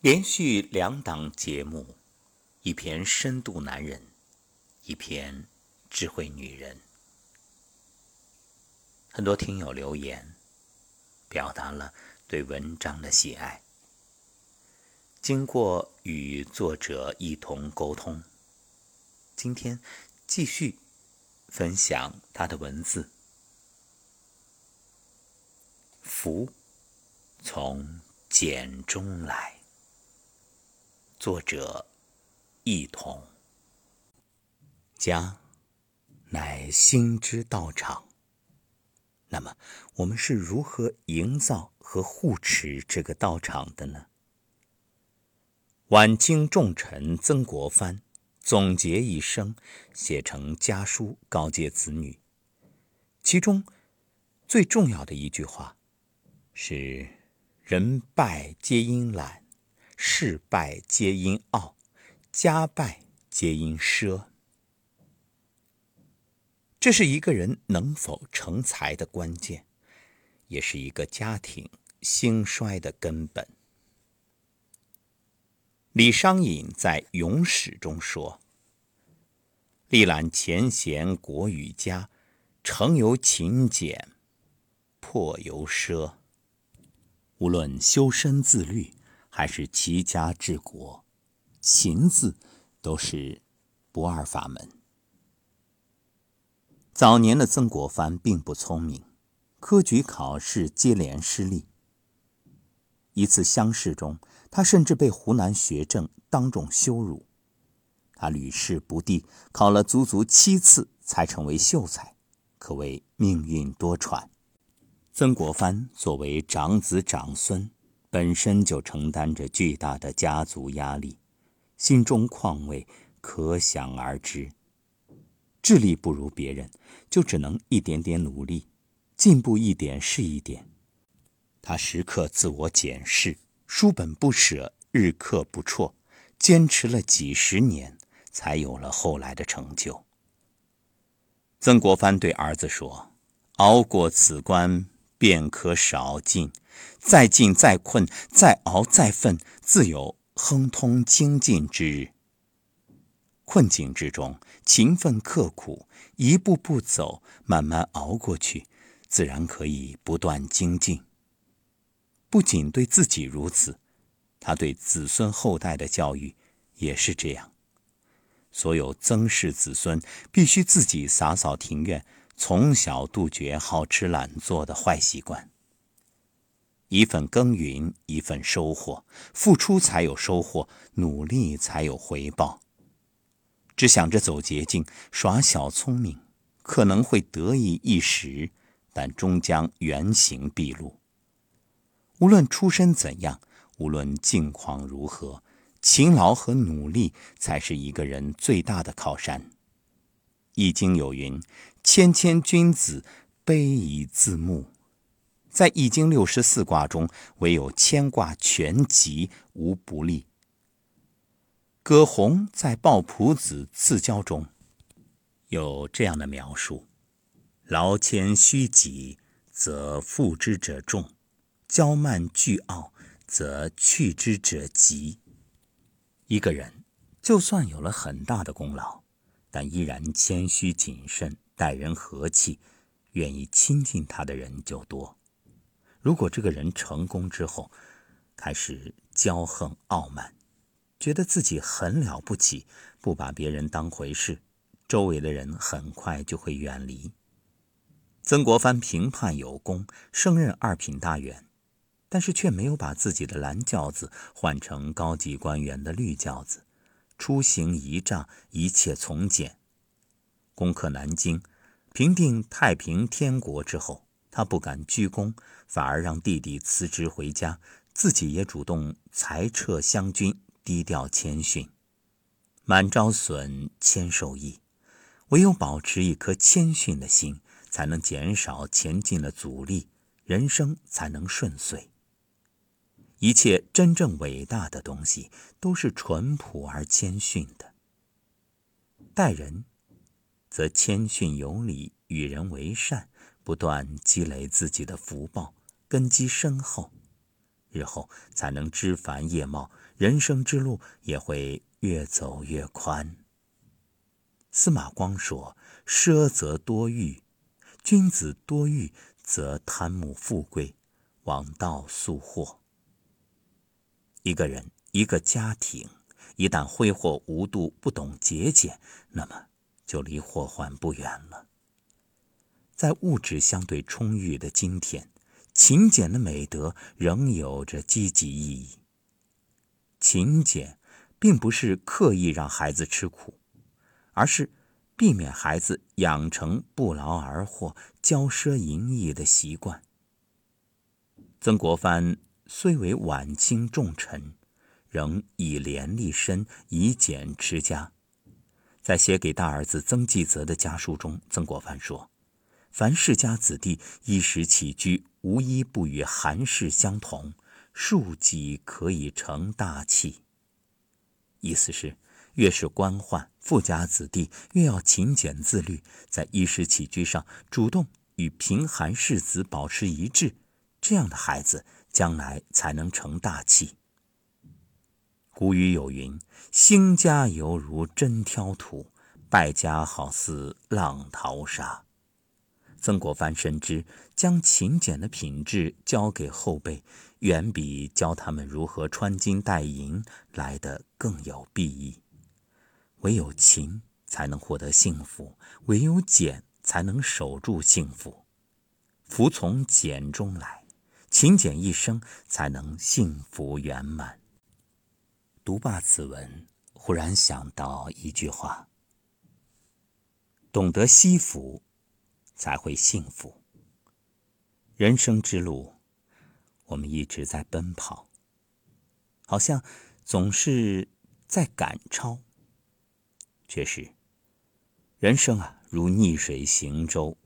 连续两档节目，一篇深度男人，一篇智慧女人。很多听友留言，表达了对文章的喜爱。经过与作者一同沟通，今天继续分享他的文字。福从简中来。作者一同。家乃心之道场。那么，我们是如何营造和护持这个道场的呢？晚清重臣曾国藩总结一生，写成家书告诫子女，其中最重要的一句话。是人败皆因懒，事败皆因傲，家败皆因奢。这是一个人能否成才的关键，也是一个家庭兴衰的根本。李商隐在《咏史》中说：“历览前贤国与家，成由勤俭，破由奢。”无论修身自律，还是齐家治国，勤字都是不二法门。早年的曾国藩并不聪明，科举考试接连失利。一次乡试中，他甚至被湖南学政当众羞辱。他屡试不第，考了足足七次才成为秀才，可谓命运多舛。曾国藩作为长子长孙，本身就承担着巨大的家族压力，心中况味可想而知。智力不如别人，就只能一点点努力，进步一点是一点。他时刻自我检视，书本不舍，日课不辍，坚持了几十年，才有了后来的成就。曾国藩对儿子说：“熬过此关。”便可少进，再进再困，再熬再奋，自有亨通精进之日。困境之中，勤奋刻苦，一步步走，慢慢熬过去，自然可以不断精进。不仅对自己如此，他对子孙后代的教育也是这样。所有曾氏子孙必须自己洒扫庭院。从小杜绝好吃懒做的坏习惯。一份耕耘一份收获，付出才有收获，努力才有回报。只想着走捷径、耍小聪明，可能会得意一时，但终将原形毕露。无论出身怎样，无论境况如何，勤劳和努力才是一个人最大的靠山。《易经》有云。谦谦君子，卑以自牧。在《易经》六十四卦中，唯有谦卦全吉，无不利。葛洪在《抱朴子自交》中有这样的描述：“劳谦虚己，则负之者众；骄慢倨傲，则去之者急。”一个人就算有了很大的功劳，但依然谦虚谨慎。待人和气，愿意亲近他的人就多。如果这个人成功之后，开始骄横傲慢，觉得自己很了不起，不把别人当回事，周围的人很快就会远离。曾国藩平叛有功，升任二品大员，但是却没有把自己的蓝轿子换成高级官员的绿轿子，出行仪仗一切从简。攻克南京，平定太平天国之后，他不敢居功，反而让弟弟辞职回家，自己也主动裁撤湘军，低调谦逊。满招损，谦受益。唯有保持一颗谦逊的心，才能减少前进的阻力，人生才能顺遂。一切真正伟大的东西，都是淳朴而谦逊的。待人。则谦逊有礼，与人为善，不断积累自己的福报，根基深厚。日后才能枝繁叶茂，人生之路也会越走越宽。司马光说：“奢则多欲，君子多欲则贪慕富贵，枉道速祸。”一个人，一个家庭，一旦挥霍无度，不懂节俭，那么就离祸患不远了。在物质相对充裕的今天，勤俭的美德仍有着积极意义。勤俭并不是刻意让孩子吃苦，而是避免孩子养成不劳而获、骄奢淫逸的习惯。曾国藩虽为晚清重臣，仍以廉立身，以俭持家。在写给大儿子曾纪泽的家书中，曾国藩说。凡世家子弟衣食起居，无一不与寒士相同，庶几可以成大器。意思是，越是官宦富家子弟，越要勤俭自律，在衣食起居上主动与贫寒士子保持一致，这样的孩子将来才能成大器。古语有云：“兴家犹如针挑土，败家好似浪淘沙。”曾国藩深知，将勤俭的品质交给后辈，远比教他们如何穿金戴银来得更有裨益。唯有勤，才能获得幸福；唯有俭，才能守住幸福。福从俭中来，勤俭一生，才能幸福圆满。读罢此文，忽然想到一句话：懂得惜福。才会幸福。人生之路，我们一直在奔跑，好像总是在赶超。却是人生啊，如逆水行舟，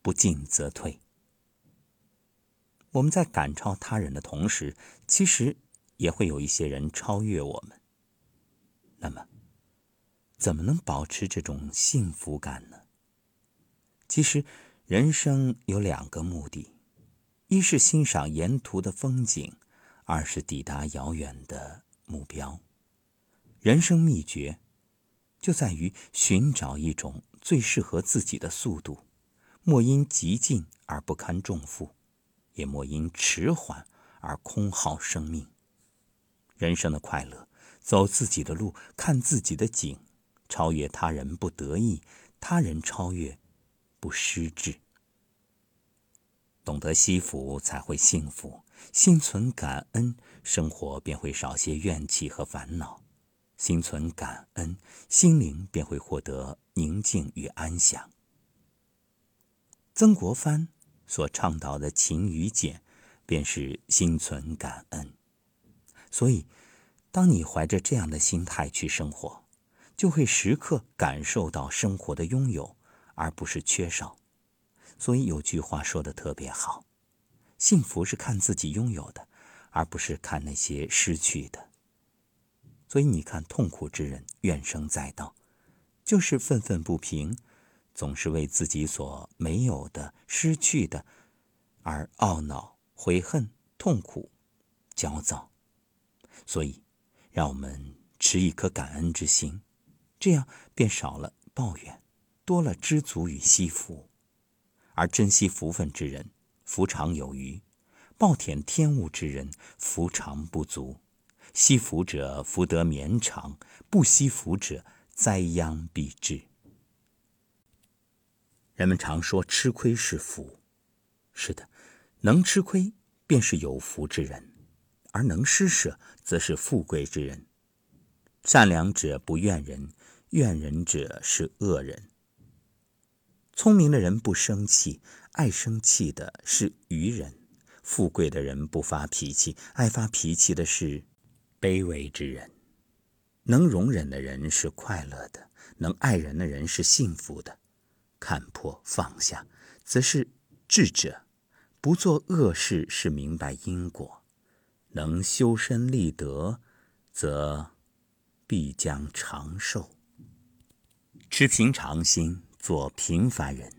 不进则退。我们在赶超他人的同时，其实也会有一些人超越我们。那么，怎么能保持这种幸福感呢？其实，人生有两个目的：一是欣赏沿途的风景，二是抵达遥远的目标。人生秘诀就在于寻找一种最适合自己的速度，莫因急进而不堪重负，也莫因迟缓而空耗生命。人生的快乐，走自己的路，看自己的景，超越他人不得意，他人超越。不失志，懂得惜福才会幸福。心存感恩，生活便会少些怨气和烦恼；心存感恩，心灵便会获得宁静与安详。曾国藩所倡导的勤与俭，便是心存感恩。所以，当你怀着这样的心态去生活，就会时刻感受到生活的拥有。而不是缺少，所以有句话说的特别好：幸福是看自己拥有的，而不是看那些失去的。所以你看，痛苦之人怨声载道，就是愤愤不平，总是为自己所没有的、失去的而懊恼、悔恨、痛苦、焦躁。所以，让我们持一颗感恩之心，这样便少了抱怨。多了知足与惜福，而珍惜福分之人，福常有余；暴殄天物之人，福常不足。惜福者，福德绵长；不惜福者，灾殃必至。人们常说吃亏是福，是的，能吃亏便是有福之人，而能施舍则是富贵之人。善良者不怨人，怨人者是恶人。聪明的人不生气，爱生气的是愚人；富贵的人不发脾气，爱发脾气的是卑微之人。能容忍的人是快乐的，能爱人的人是幸福的。看破放下，则是智者；不做恶事是明白因果。能修身立德，则必将长寿。持平常心。做平凡人，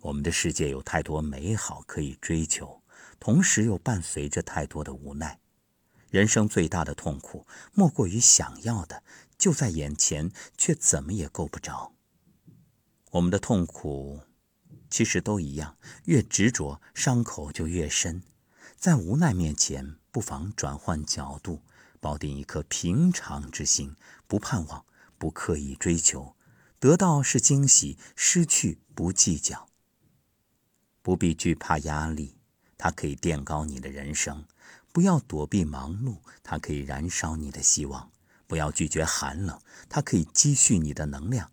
我们的世界有太多美好可以追求，同时又伴随着太多的无奈。人生最大的痛苦，莫过于想要的就在眼前，却怎么也够不着。我们的痛苦，其实都一样，越执着，伤口就越深。在无奈面前，不妨转换角度，抱定一颗平常之心，不盼望，不刻意追求。得到是惊喜，失去不计较。不必惧怕压力，它可以垫高你的人生；不要躲避忙碌，它可以燃烧你的希望；不要拒绝寒冷，它可以积蓄你的能量；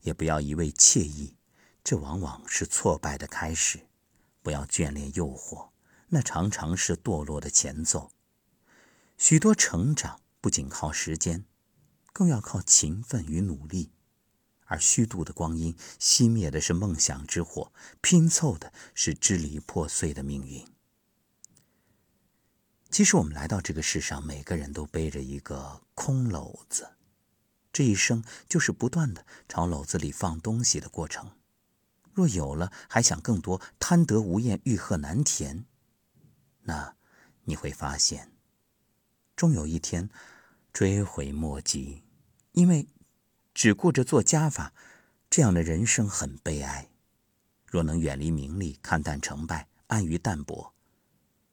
也不要一味惬意，这往往是挫败的开始；不要眷恋诱惑，那常常是堕落的前奏。许多成长不仅靠时间，更要靠勤奋与努力。而虚度的光阴，熄灭的是梦想之火，拼凑的是支离破碎的命运。其实，我们来到这个世上，每个人都背着一个空篓子，这一生就是不断的朝篓子里放东西的过程。若有了，还想更多，贪得无厌，欲壑难填，那你会发现，终有一天追悔莫及，因为。只顾着做加法，这样的人生很悲哀。若能远离名利，看淡成败，安于淡泊，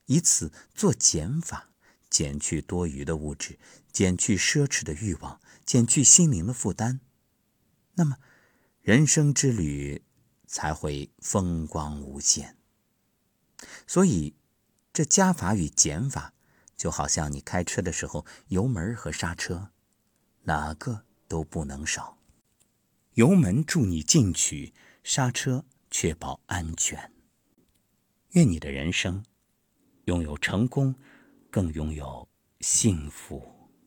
以此做减法，减去多余的物质，减去奢侈的欲望，减去心灵的负担，那么人生之旅才会风光无限。所以，这加法与减法，就好像你开车的时候，油门和刹车，哪个？都不能少。油门助你进取，刹车确保安全。愿你的人生拥有成功，更拥有幸福。